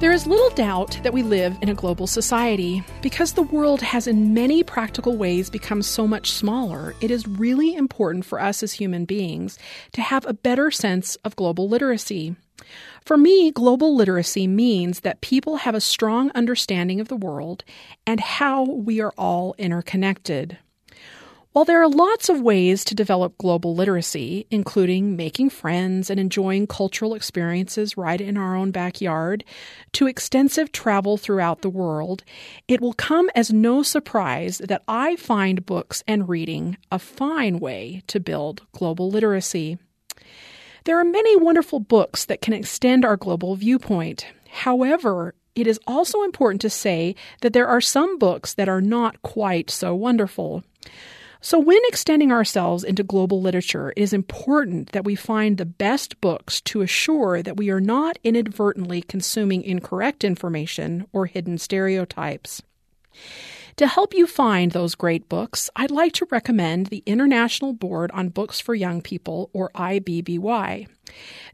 There is little doubt that we live in a global society. Because the world has, in many practical ways, become so much smaller, it is really important for us as human beings to have a better sense of global literacy. For me, global literacy means that people have a strong understanding of the world and how we are all interconnected. While there are lots of ways to develop global literacy, including making friends and enjoying cultural experiences right in our own backyard, to extensive travel throughout the world, it will come as no surprise that I find books and reading a fine way to build global literacy. There are many wonderful books that can extend our global viewpoint. However, it is also important to say that there are some books that are not quite so wonderful. So, when extending ourselves into global literature, it is important that we find the best books to assure that we are not inadvertently consuming incorrect information or hidden stereotypes. To help you find those great books, I'd like to recommend the International Board on Books for Young People, or IBBY.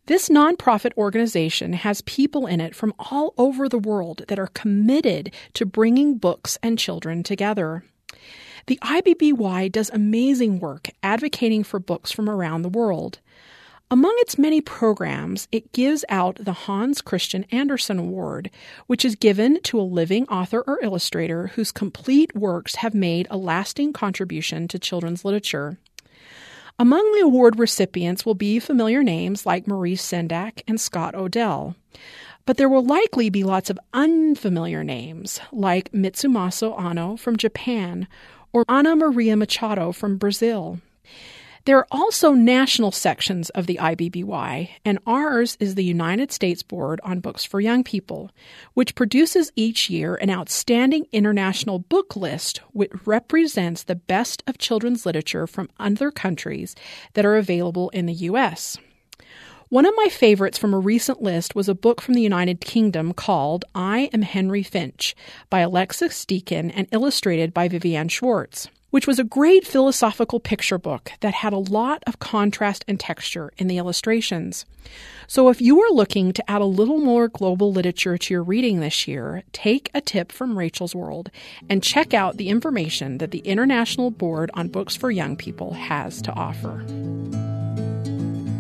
This nonprofit organization has people in it from all over the world that are committed to bringing books and children together. The IBBY does amazing work advocating for books from around the world. Among its many programs, it gives out the Hans Christian Andersen Award, which is given to a living author or illustrator whose complete works have made a lasting contribution to children's literature. Among the award recipients will be familiar names like Maurice Sendak and Scott O'Dell. But there will likely be lots of unfamiliar names like Mitsumasa Anno from Japan or Ana Maria Machado from Brazil. There are also national sections of the IBBY, and ours is the United States Board on Books for Young People, which produces each year an outstanding international book list which represents the best of children's literature from other countries that are available in the U.S. One of my favorites from a recent list was a book from the United Kingdom called I Am Henry Finch by Alexis Deacon and illustrated by Viviane Schwarz, which was a great philosophical picture book that had a lot of contrast and texture in the illustrations. So if you are looking to add a little more global literature to your reading this year, take a tip from Rachel's World and check out the information that the International Board on Books for Young People has to offer.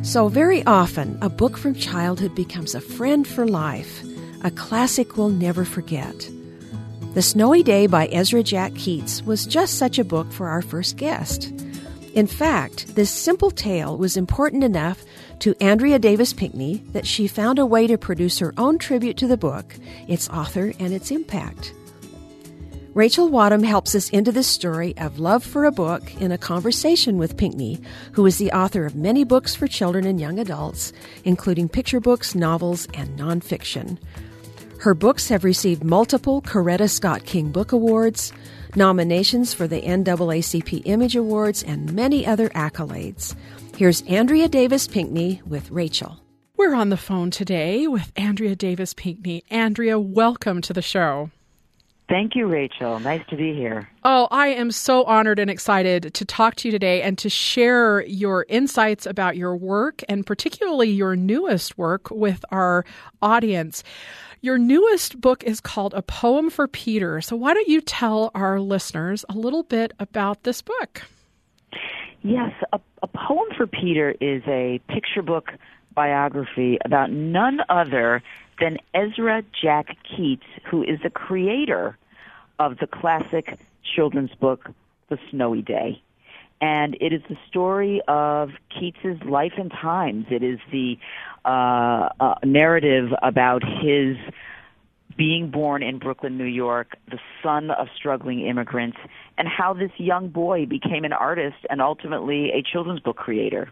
So, very often, a book from childhood becomes a friend for life, a classic we'll never forget. The Snowy Day by Ezra Jack Keats was just such a book for our first guest. In fact, this simple tale was important enough to Andrea Davis Pinkney that she found a way to produce her own tribute to the book, its author, and its impact. Rachel Wadham helps us into the story of love for a book in a conversation with Pinkney, who is the author of many books for children and young adults, including picture books, novels, and nonfiction. Her books have received multiple Coretta Scott King Book Awards, nominations for the NAACP Image Awards, and many other accolades. Here's Andrea Davis Pinkney with Rachel. We're on the phone today with Andrea Davis Pinkney. Andrea, welcome to the show. Thank you, Rachel. Nice to be here. Oh, I am so honored and excited to talk to you today and to share your insights about your work and particularly your newest work with our audience. Your newest book is called A Poem for Peter. So, why don't you tell our listeners a little bit about this book? Yes, A, a Poem for Peter is a picture book biography about none other than Ezra Jack Keats, who is the creator of the classic children's book, The Snowy Day. And it is the story of Keats's life and times. It is the uh, uh, narrative about his being born in Brooklyn, New York, the son of struggling immigrants, and how this young boy became an artist and ultimately a children's book creator.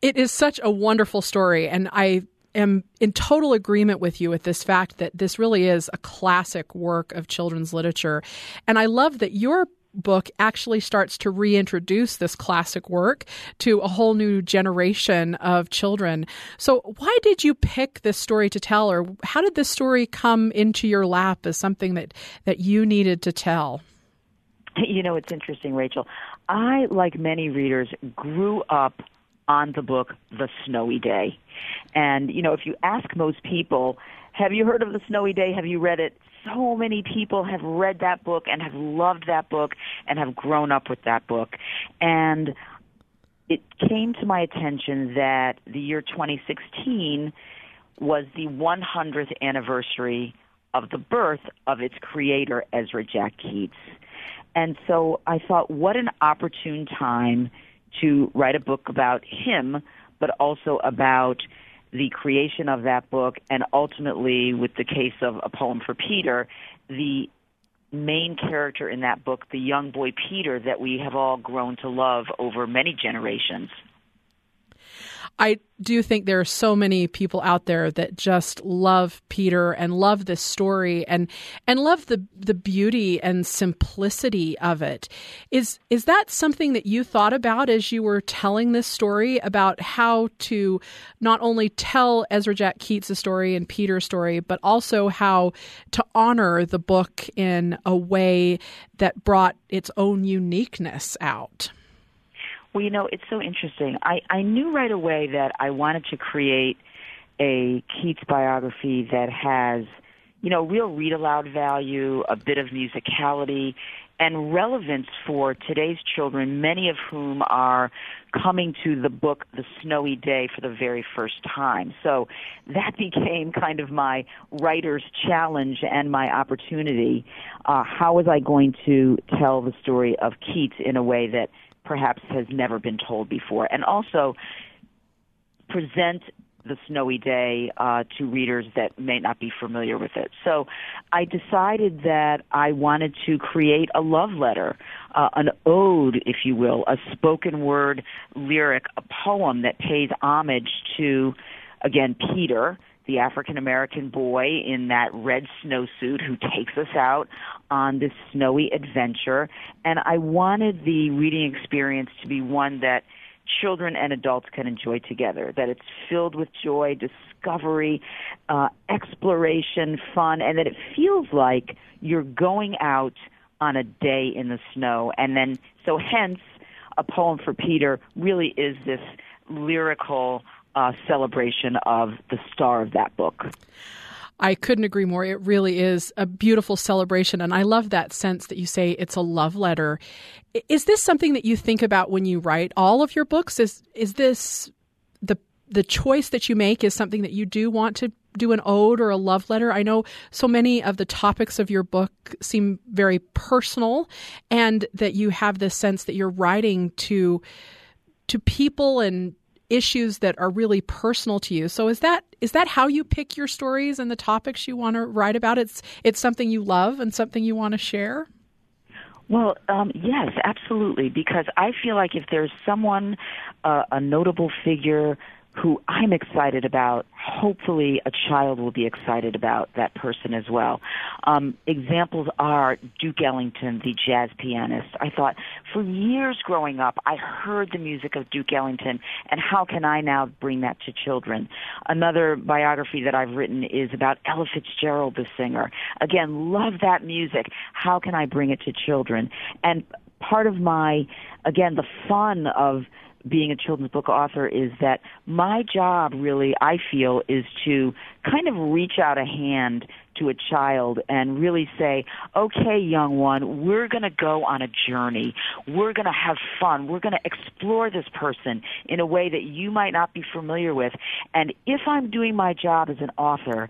It is such a wonderful story, and I am in total agreement with you with this fact that this really is a classic work of children's literature. And I love that your book actually starts to reintroduce this classic work to a whole new generation of children. So, why did you pick this story to tell, or how did this story come into your lap as something that, that you needed to tell? You know, it's interesting, Rachel. I, like many readers, grew up on the book The Snowy Day. And, you know, if you ask most people, have you heard of The Snowy Day? Have you read it? So many people have read that book and have loved that book and have grown up with that book. And it came to my attention that the year 2016 was the 100th anniversary of the birth of its creator, Ezra Jack Keats. And so I thought, what an opportune time to write a book about him, but also about the creation of that book, and ultimately, with the case of A Poem for Peter, the main character in that book, the young boy Peter, that we have all grown to love over many generations. I do think there are so many people out there that just love Peter and love this story and and love the the beauty and simplicity of it. Is is that something that you thought about as you were telling this story about how to not only tell Ezra Jack Keats' story and Peter's story, but also how to honor the book in a way that brought its own uniqueness out? Well, you know, it's so interesting. I, I knew right away that I wanted to create a Keats biography that has, you know, real read aloud value, a bit of musicality, and relevance for today's children, many of whom are coming to the book The Snowy Day for the very first time. So that became kind of my writer's challenge and my opportunity. Uh, how was I going to tell the story of Keats in a way that perhaps has never been told before, and also present the snowy day uh, to readers that may not be familiar with it. So I decided that I wanted to create a love letter, uh, an ode, if you will, a spoken word lyric, a poem that pays homage to, again, Peter, the African American boy in that red snowsuit who takes us out on this snowy adventure. And I wanted the reading experience to be one that children and adults can enjoy together, that it's filled with joy, discovery, uh, exploration, fun, and that it feels like you're going out on a day in the snow. And then, so hence, a poem for Peter really is this lyrical uh, celebration of the star of that book. I couldn't agree more. It really is a beautiful celebration. And I love that sense that you say it's a love letter. Is this something that you think about when you write all of your books? Is, is this the, the choice that you make is something that you do want to do an ode or a love letter? I know so many of the topics of your book seem very personal and that you have this sense that you're writing to to people and issues that are really personal to you. So is that is that how you pick your stories and the topics you want to write about? It's it's something you love and something you want to share. Well, um, yes, absolutely. Because I feel like if there's someone, uh, a notable figure who I'm excited about, hopefully a child will be excited about that person as well. Um, examples are Duke Ellington, the jazz pianist. I thought for years growing up, I heard the music of Duke Ellington, and how can I now bring that to children? Another biography that I've written is about Ella Fitzgerald, the singer. Again, love that music. How can I bring it to children? And part of my, again, the fun of being a children's book author is that my job really, I feel, is to kind of reach out a hand to a child and really say, okay, young one, we're going to go on a journey. We're going to have fun. We're going to explore this person in a way that you might not be familiar with. And if I'm doing my job as an author,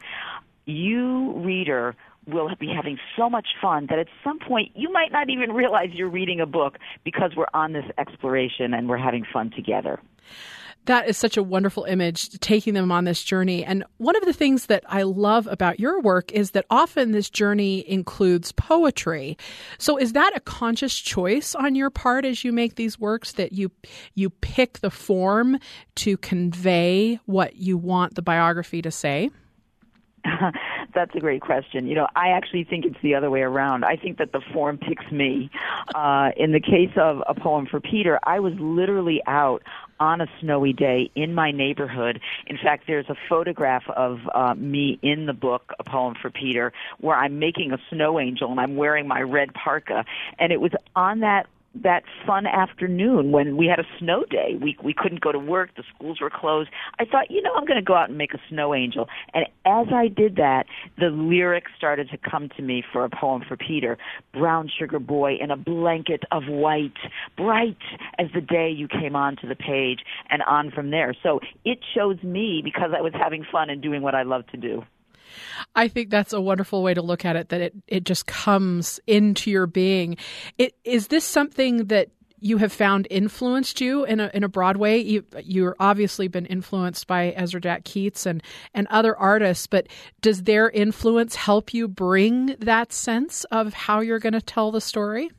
you, reader, will be having so much fun that at some point you might not even realize you're reading a book because we're on this exploration and we're having fun together. That is such a wonderful image, taking them on this journey. And one of the things that I love about your work is that often this journey includes poetry. So is that a conscious choice on your part as you make these works that you you pick the form to convey what you want the biography to say? That's a great question. You know, I actually think it's the other way around. I think that the form picks me. Uh, in the case of a poem for Peter, I was literally out on a snowy day in my neighborhood. In fact, there's a photograph of uh, me in the book, A Poem for Peter, where I'm making a snow angel and I'm wearing my red parka. And it was on that that fun afternoon when we had a snow day. We we couldn't go to work, the schools were closed. I thought, you know, I'm going to go out and make a snow angel. And as I did that, the lyrics started to come to me for a poem for Peter. Brown sugar boy in a blanket of white, bright as the day you came onto the page and on from there. So it chose me because I was having fun and doing what I love to do. I think that's a wonderful way to look at it. That it it just comes into your being. It, is this something that you have found influenced you in a in a broad way? You you're obviously been influenced by Ezra Jack Keats and and other artists, but does their influence help you bring that sense of how you're going to tell the story?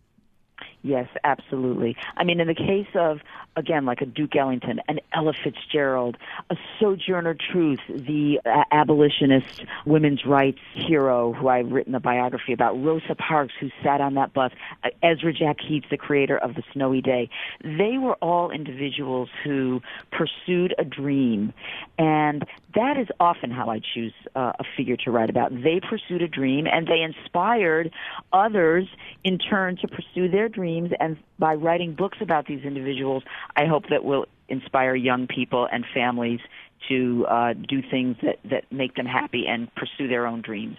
Yes, absolutely. I mean, in the case of again, like a Duke Ellington, an Ella Fitzgerald, a Sojourner Truth, the uh, abolitionist women's rights hero who I've written a biography about, Rosa Parks, who sat on that bus, uh, Ezra Jack Keats, the creator of The Snowy Day. They were all individuals who pursued a dream, and that is often how I choose uh, a figure to write about. They pursued a dream, and they inspired others in turn to pursue their dreams, and by writing books about these individuals, I hope that will inspire young people and families to uh, do things that, that make them happy and pursue their own dreams.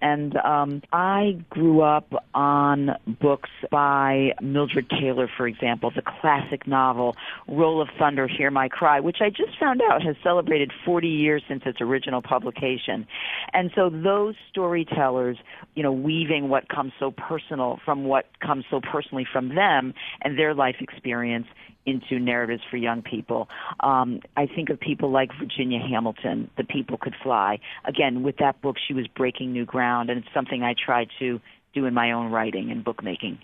And um, I grew up on books by Mildred Taylor, for example, the classic novel Roll of Thunder, Hear My Cry, which I just found out has celebrated 40 years since its original publication. And so those storytellers, you know, weaving what comes so personal from what comes so personally from them and their life experience into narratives for young people. Um, I think of people like Virginia Hamilton, The People Could Fly. Again, with that book, she was breaking new ground, and it's something I try to do in my own writing and bookmaking.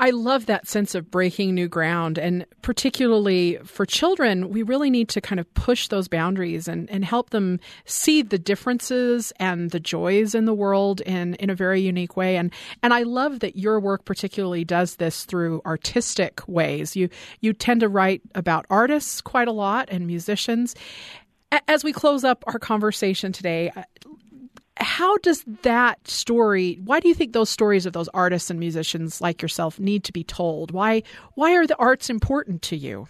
I love that sense of breaking new ground. And particularly for children, we really need to kind of push those boundaries and, and help them see the differences and the joys in the world in, in a very unique way. And, and I love that your work particularly does this through artistic ways. You, you tend to write about artists quite a lot and musicians. As we close up our conversation today, uh, how does that story why do you think those stories of those artists and musicians like yourself need to be told why why are the arts important to you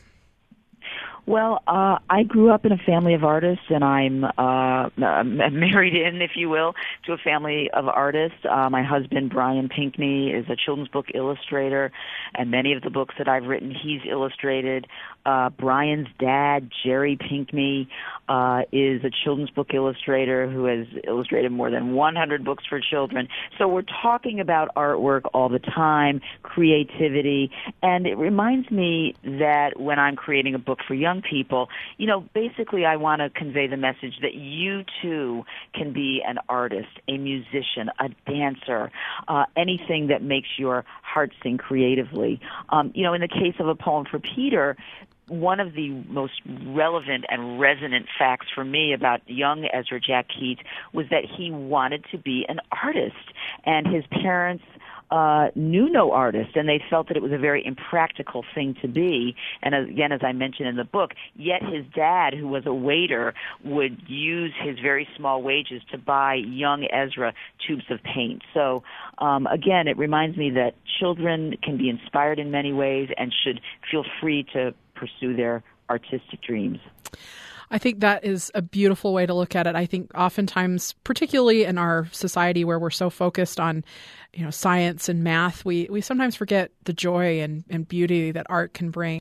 well, uh, I grew up in a family of artists, and I'm uh, married in, if you will, to a family of artists. Uh, my husband, Brian Pinkney, is a children's book illustrator, and many of the books that I've written, he's illustrated. Uh, Brian's dad, Jerry Pinkney, uh, is a children's book illustrator who has illustrated more than 100 books for children. So we're talking about artwork all the time, creativity, and it reminds me that when I'm creating a book for young people, you know, basically I want to convey the message that you too can be an artist, a musician, a dancer, uh, anything that makes your heart sing creatively. Um, you know, in the case of a poem for Peter, one of the most relevant and resonant facts for me about young Ezra Jack Keats was that he wanted to be an artist, and his parents uh, knew no artist, and they felt that it was a very impractical thing to be. And again, as I mentioned in the book, yet his dad, who was a waiter, would use his very small wages to buy young Ezra tubes of paint. So um, again, it reminds me that children can be inspired in many ways and should feel free to pursue their artistic dreams. I think that is a beautiful way to look at it. I think oftentimes, particularly in our society where we're so focused on, you know, science and math, we, we sometimes forget the joy and, and beauty that art can bring.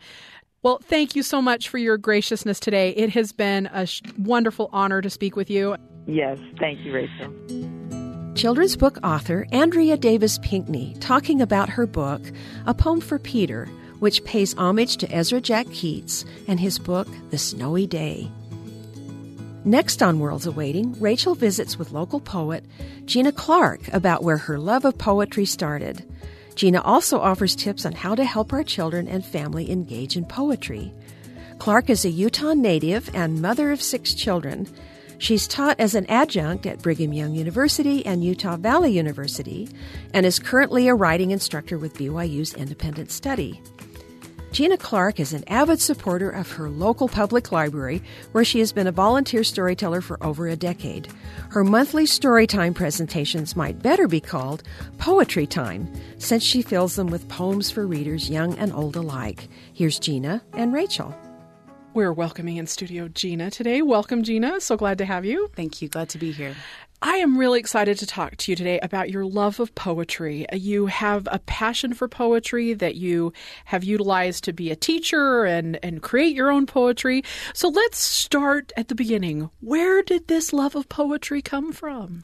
Well, thank you so much for your graciousness today. It has been a sh- wonderful honor to speak with you. Yes, thank you, Rachel. Children's book author Andrea Davis Pinkney talking about her book, A Poem for Peter which pays homage to Ezra Jack Keats and his book, The Snowy Day. Next on Worlds Awaiting, Rachel visits with local poet Gina Clark about where her love of poetry started. Gina also offers tips on how to help our children and family engage in poetry. Clark is a Utah native and mother of six children. She's taught as an adjunct at Brigham Young University and Utah Valley University and is currently a writing instructor with BYU's Independent Study. Gina Clark is an avid supporter of her local public library, where she has been a volunteer storyteller for over a decade. Her monthly storytime presentations might better be called Poetry Time, since she fills them with poems for readers young and old alike. Here's Gina and Rachel. We're welcoming in studio Gina today. Welcome, Gina. So glad to have you. Thank you. Glad to be here. I am really excited to talk to you today about your love of poetry. You have a passion for poetry that you have utilized to be a teacher and, and create your own poetry. So let's start at the beginning. Where did this love of poetry come from?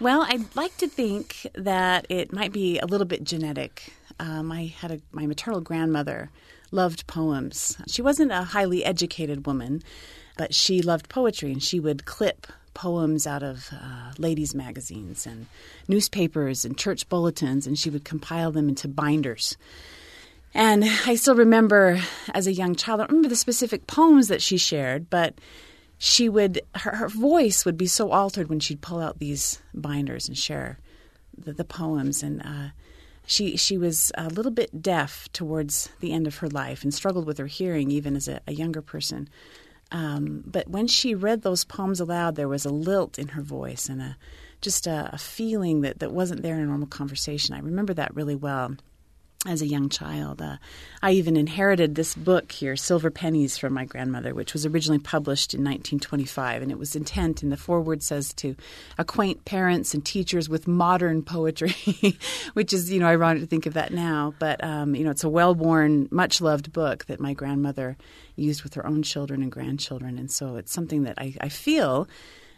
Well, I'd like to think that it might be a little bit genetic. Um, I had a, my maternal grandmother loved poems. She wasn't a highly educated woman, but she loved poetry and she would clip poems out of uh, ladies' magazines and newspapers and church bulletins, and she would compile them into binders. And I still remember as a young child, I don't remember the specific poems that she shared, but she would, her, her voice would be so altered when she'd pull out these binders and share the, the poems. And uh, she, she was a little bit deaf towards the end of her life and struggled with her hearing even as a, a younger person. Um, but when she read those poems aloud, there was a lilt in her voice and a just a, a feeling that, that wasn't there in a normal conversation. I remember that really well as a young child. Uh, I even inherited this book here, Silver Pennies, from my grandmother, which was originally published in 1925. And it was intent, and the foreword says to acquaint parents and teachers with modern poetry, which is, you know, ironic to think of that now. But, um, you know, it's a well worn, much loved book that my grandmother used with her own children and grandchildren. And so it's something that I, I feel,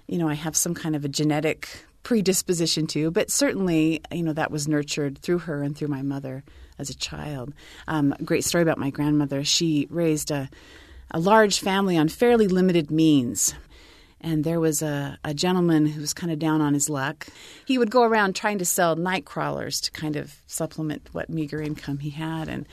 you know, I have some kind of a genetic predisposition to, but certainly, you know, that was nurtured through her and through my mother as a child. Um, a great story about my grandmother. She raised a, a large family on fairly limited means. And there was a, a gentleman who was kind of down on his luck. He would go around trying to sell night crawlers to kind of supplement what meager income he had. And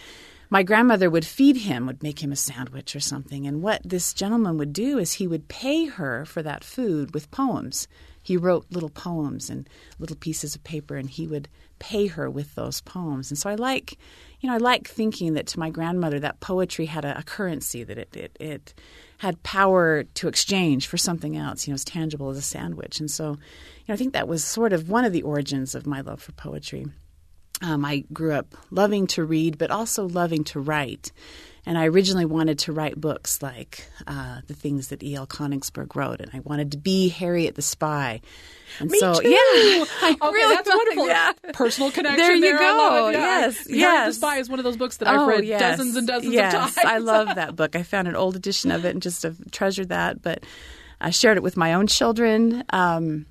my grandmother would feed him, would make him a sandwich or something. And what this gentleman would do is he would pay her for that food with poems. He wrote little poems and little pieces of paper, and he would pay her with those poems. And so I like, you know, I like thinking that to my grandmother that poetry had a, a currency that it, it it had power to exchange for something else. You know, as tangible as a sandwich. And so, you know, I think that was sort of one of the origins of my love for poetry. Um, I grew up loving to read, but also loving to write. And I originally wanted to write books like uh, the things that E.L. Konigsburg wrote, and I wanted to be Harriet the Spy. And Me so, too. yeah, I okay, really that's wonderful. Yeah. Personal connection. There you there. go. Yeah. Yes, Harriet yes. the Spy is one of those books that I've oh, read yes. dozens and dozens yes. of times. I love that book. I found an old edition of it and just have treasured that. But I shared it with my own children. Um,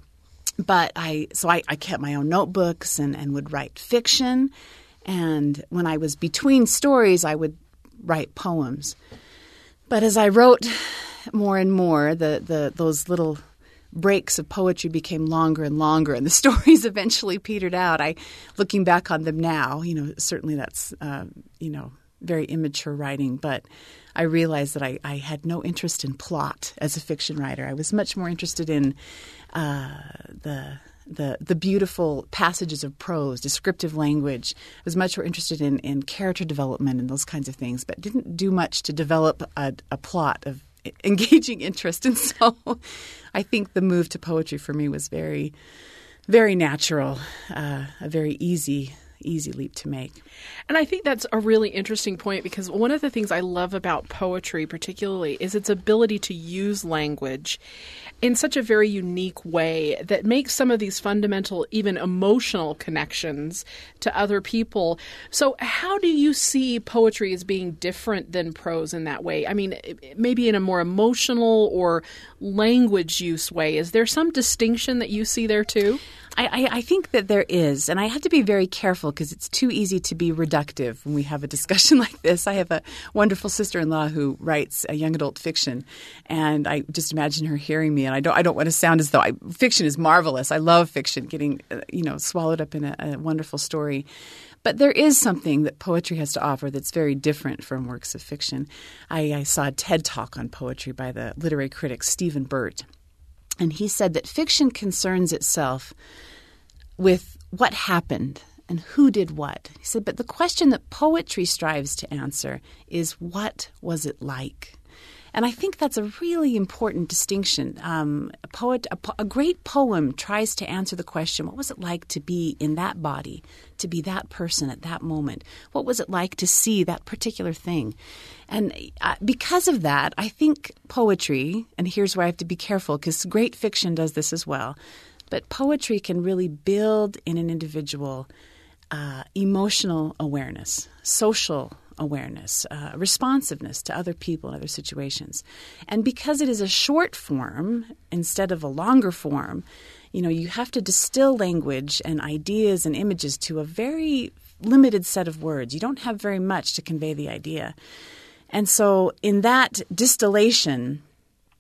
but I so I, I kept my own notebooks and, and would write fiction. And when I was between stories, I would write poems. But as I wrote more and more, the, the those little breaks of poetry became longer and longer, and the stories eventually petered out. I, looking back on them now, you know, certainly that's uh, you know very immature writing, but I realized that I, I, had no interest in plot as a fiction writer. I was much more interested in uh, the the the beautiful passages of prose, descriptive language. I was much more interested in, in character development and those kinds of things, but didn't do much to develop a, a plot of engaging interest. And so, I think the move to poetry for me was very, very natural, uh, a very easy easy leap to make. And I think that's a really interesting point because one of the things I love about poetry, particularly, is its ability to use language in such a very unique way that makes some of these fundamental, even emotional connections to other people. So, how do you see poetry as being different than prose in that way? I mean, maybe in a more emotional or language use way. Is there some distinction that you see there too? I, I, think that there is, and I have to be very careful because it's too easy to be reductive when we have a discussion like this. I have a wonderful sister-in-law who writes young adult fiction, and I just imagine her hearing me, and I don't I don't want to sound as though I, fiction is marvelous. I love fiction, getting uh, you know swallowed up in a, a wonderful story. But there is something that poetry has to offer that's very different from works of fiction. I, I saw a TED talk on poetry by the literary critic Stephen Burt And he said that fiction concerns itself with what happened and who did what. He said, but the question that poetry strives to answer is what was it like? And I think that's a really important distinction. Um, a poet, a, a, great poem tries to answer the question: What was it like to be in that body, to be that person at that moment? What was it like to see that particular thing? And uh, because of that, I think poetry. And here's where I have to be careful because great fiction does this as well. But poetry can really build in an individual uh, emotional awareness, social awareness, uh, responsiveness to other people and other situations. And because it is a short form instead of a longer form, you know, you have to distill language and ideas and images to a very limited set of words. You don't have very much to convey the idea. And so, in that distillation,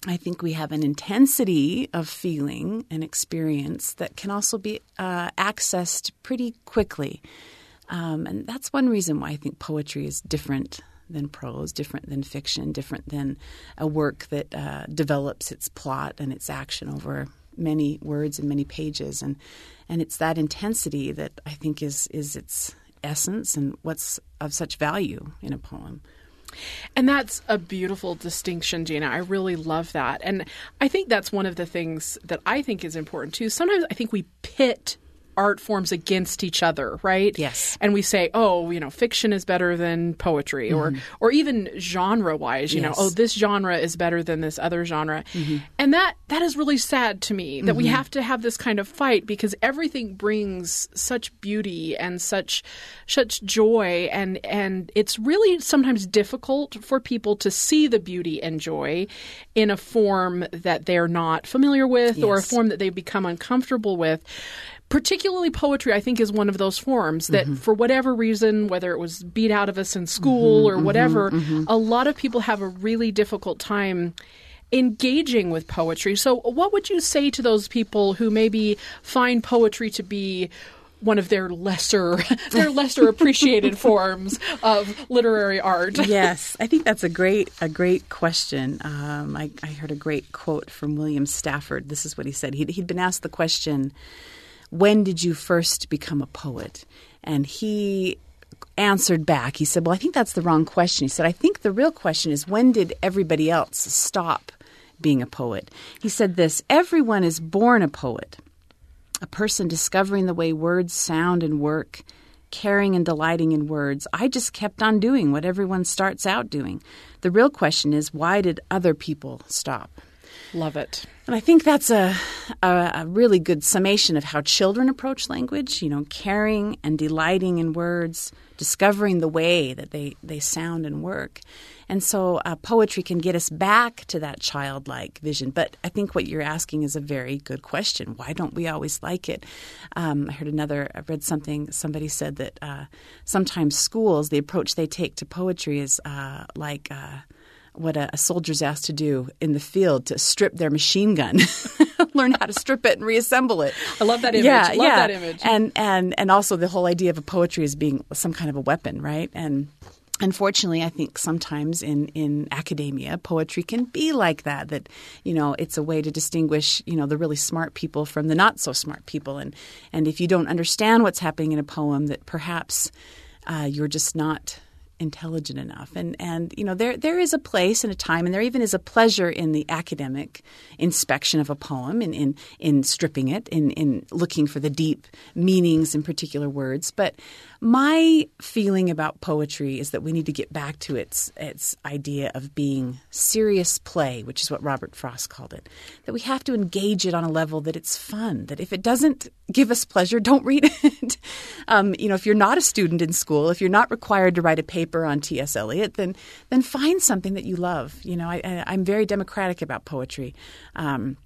I think we have an intensity of feeling and experience that can also be uh, accessed pretty quickly. Um, and that's one reason why I think poetry is different than prose, different than fiction, different than a work that uh, develops its plot and its action over many words and many pages. And and it's that intensity that I think is is its essence and what's of such value in a poem. And that's a beautiful distinction, Gina. I really love that. And I think that's one of the things that I think is important too. Sometimes I think we pit art forms against each other, right? Yes. And we say, oh, you know, fiction is better than poetry, mm-hmm. or or even genre wise, you yes. know, oh, this genre is better than this other genre, mm-hmm. and that that is really sad to me that mm-hmm. we have to have this kind of fight because everything brings such beauty and such such joy, and and it's really sometimes difficult for people to see the beauty and joy in a form that they're not familiar with yes. or a form that they've become uncomfortable with particularly poetry i think is one of those forms that mm-hmm. for whatever reason whether it was beat out of us in school mm-hmm, or whatever mm-hmm, mm-hmm, a lot of people have a really difficult time engaging with poetry so what would you say to those people who maybe find poetry to be one of their lesser their lesser appreciated forms of literary art. yes, I think that's a great a great question. Um, I, I, heard a great quote from William Stafford. This is what he said. He'd, he'd been asked the question when did you first become a poet? And he answered back. He said, Well, I think that's the wrong question. He said, I think the real question is when did everybody else stop being a poet? He said this everyone is born a poet, a person discovering the way words sound and work, caring and delighting in words. I just kept on doing what everyone starts out doing. The real question is why did other people stop? Love it. And I think that's a, a, a, really good summation of how children approach language, you know, caring and delighting in words, discovering the way that they, they sound and work. And so uh, poetry can get us back to that childlike vision. But I think what you're asking is a very good question. Why don't we always like it? Um, I heard another, I read something, somebody said that uh, sometimes schools, the approach they take to poetry is uh, like, uh, what a, a, soldier's asked to do in the field to strip their machine gun, learn how to strip it and reassemble it. I love that image. Yeah, love yeah. that image. And and and also the whole idea of a poetry as being some kind of a weapon, right? And Unfortunately, I think sometimes in, in academia, poetry can be like that. That you know, it's a way to distinguish you know the really smart people from the not so smart people. And and if you don't understand what's happening in a poem, that perhaps uh, you're just not intelligent enough. And and you know there there is a place and a time, and there even is a pleasure in the academic inspection of a poem, in in, in stripping it, in in looking for the deep meanings in particular words. But my feeling about poetry is that we need to get back to its its idea of being serious play, which is what Robert Frost called it. That we have to engage it on a level that it's fun. That if it doesn't give us pleasure, don't read it. um, you know, if you're not a student in school, if you're not required to write a paper on T.S. Eliot, then then find something that you love. You know, I, am very democratic about poetry. Um,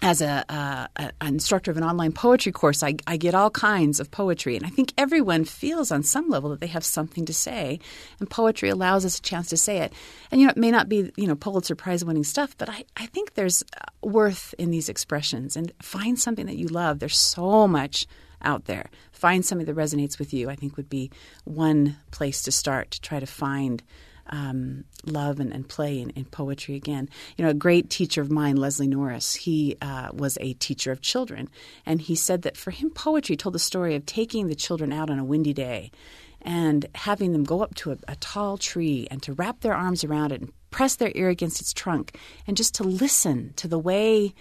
as a, uh, an instructor of an online poetry course, I, I, get all kinds of poetry. And I think everyone feels on some level that they have something to say. And poetry allows us a chance to say it. And, you know, it may not be, you know, Pulitzer Prize winning stuff, but I, I think there's worth in these expressions. And find something that you love. There's so much out there. Find something that resonates with you, I think would be one place to start to try to find um, love and, and play in, in, poetry again. You know, a great teacher of mine, Leslie Norris, he uh, was a teacher of children. And he said that for him, poetry told the story of taking the children out on a windy day and having them go up to a, a tall tree and to wrap their arms around it and press their ear against its trunk and just to listen to the way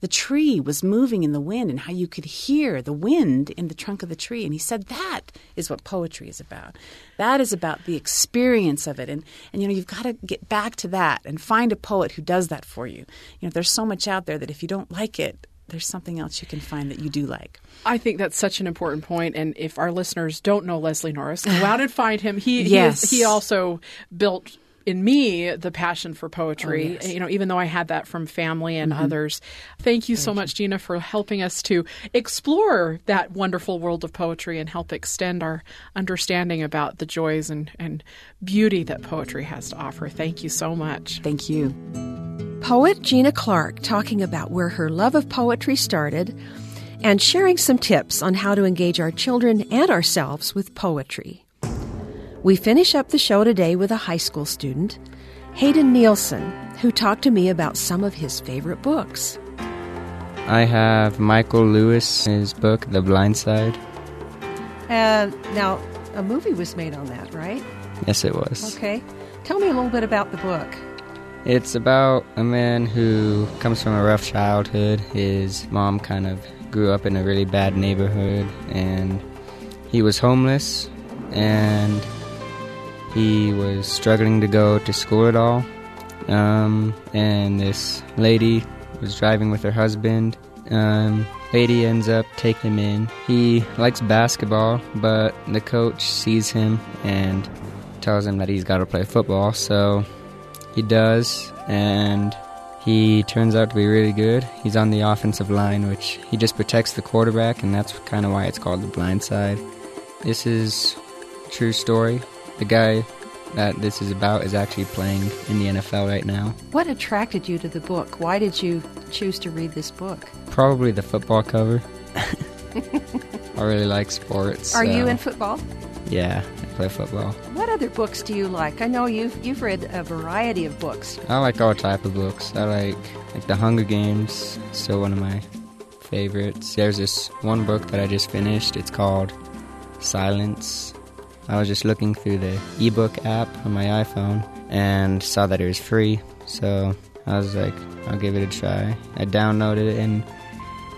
the tree was moving in the wind and how you could hear the wind in the trunk of the tree. And he said that is what poetry is about. That is about the experience of it. And, and you know, you've got to get back to that and find a poet who does that for you. You know, there's so much out there that if you don't like it, there's something else you can find that you do like. I think that's such an important point. And if our listeners don't know Leslie Norris, go out and find him. He yes. he, is, he also built in me the passion for poetry. Oh, yes. You know, even though I had that from family and mm-hmm. others. Thank you Thank so much, Gina, for helping us to explore that wonderful world of poetry and help extend our understanding about the joys and, and beauty that poetry has to offer. Thank you so much. Thank you. Poet Gina Clark talking about where her love of poetry started and sharing some tips on how to engage our children and ourselves with poetry. We finish up the show today with a high school student, Hayden Nielsen, who talked to me about some of his favorite books. I have Michael Lewis's book, The Blind Side. And now, a movie was made on that, right? Yes, it was. Okay. Tell me a little bit about the book. It's about a man who comes from a rough childhood. His mom kind of grew up in a really bad neighborhood, and he was homeless, and he was struggling to go to school at all. Um, and this lady was driving with her husband. Um, lady ends up taking him in. He likes basketball, but the coach sees him and tells him that he's got to play football. So he does, and he turns out to be really good. He's on the offensive line, which he just protects the quarterback, and that's kind of why it's called the blind side. This is true story. The guy that this is about is actually playing in the NFL right now. What attracted you to the book? Why did you choose to read this book? Probably the football cover. I really like sports. Are so. you in football? Yeah, I play football. What other books do you like? I know you've you've read a variety of books. I like all type of books. I like like The Hunger Games, still one of my favorites. There's this one book that I just finished. It's called Silence. I was just looking through the ebook app on my iPhone and saw that it was free. So I was like, I'll give it a try. I downloaded it and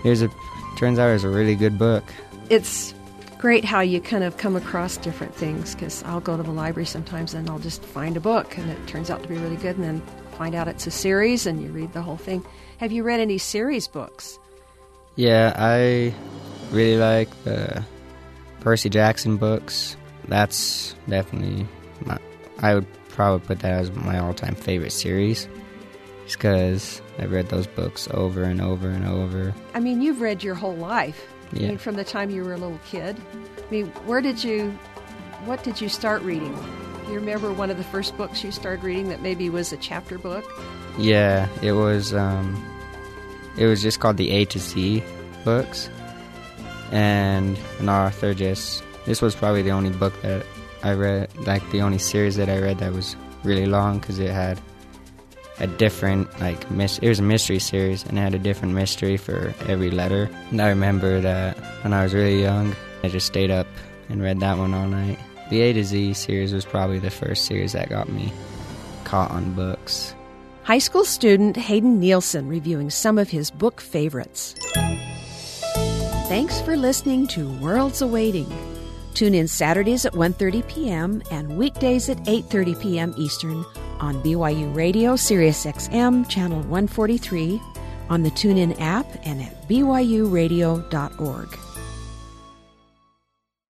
here's a turns out it's a really good book. It's great how you kind of come across different things because I'll go to the library sometimes and I'll just find a book and it turns out to be really good and then find out it's a series and you read the whole thing. Have you read any series books? Yeah, I really like the Percy Jackson books. That's definitely my, I would probably put that as my all-time favorite series. Just because I've read those books over and over and over. I mean, you've read your whole life. Yeah. I mean, from the time you were a little kid. I mean, where did you, what did you start reading? Do you remember one of the first books you started reading that maybe was a chapter book? Yeah, it was. Um, it was just called the A to Z books, and an author just. This was probably the only book that I read, like the only series that I read that was really long because it had a different like mis- it was a mystery series and it had a different mystery for every letter. And I remember that when I was really young, I just stayed up and read that one all night. The A to Z series was probably the first series that got me caught on books. High school student Hayden Nielsen reviewing some of his book favorites. Thanks for listening to Worlds Awaiting. Tune in Saturdays at 1:30 p.m. and weekdays at 8:30 p.m. Eastern on BYU Radio Sirius XM channel 143 on the TuneIn app and at byuradio.org.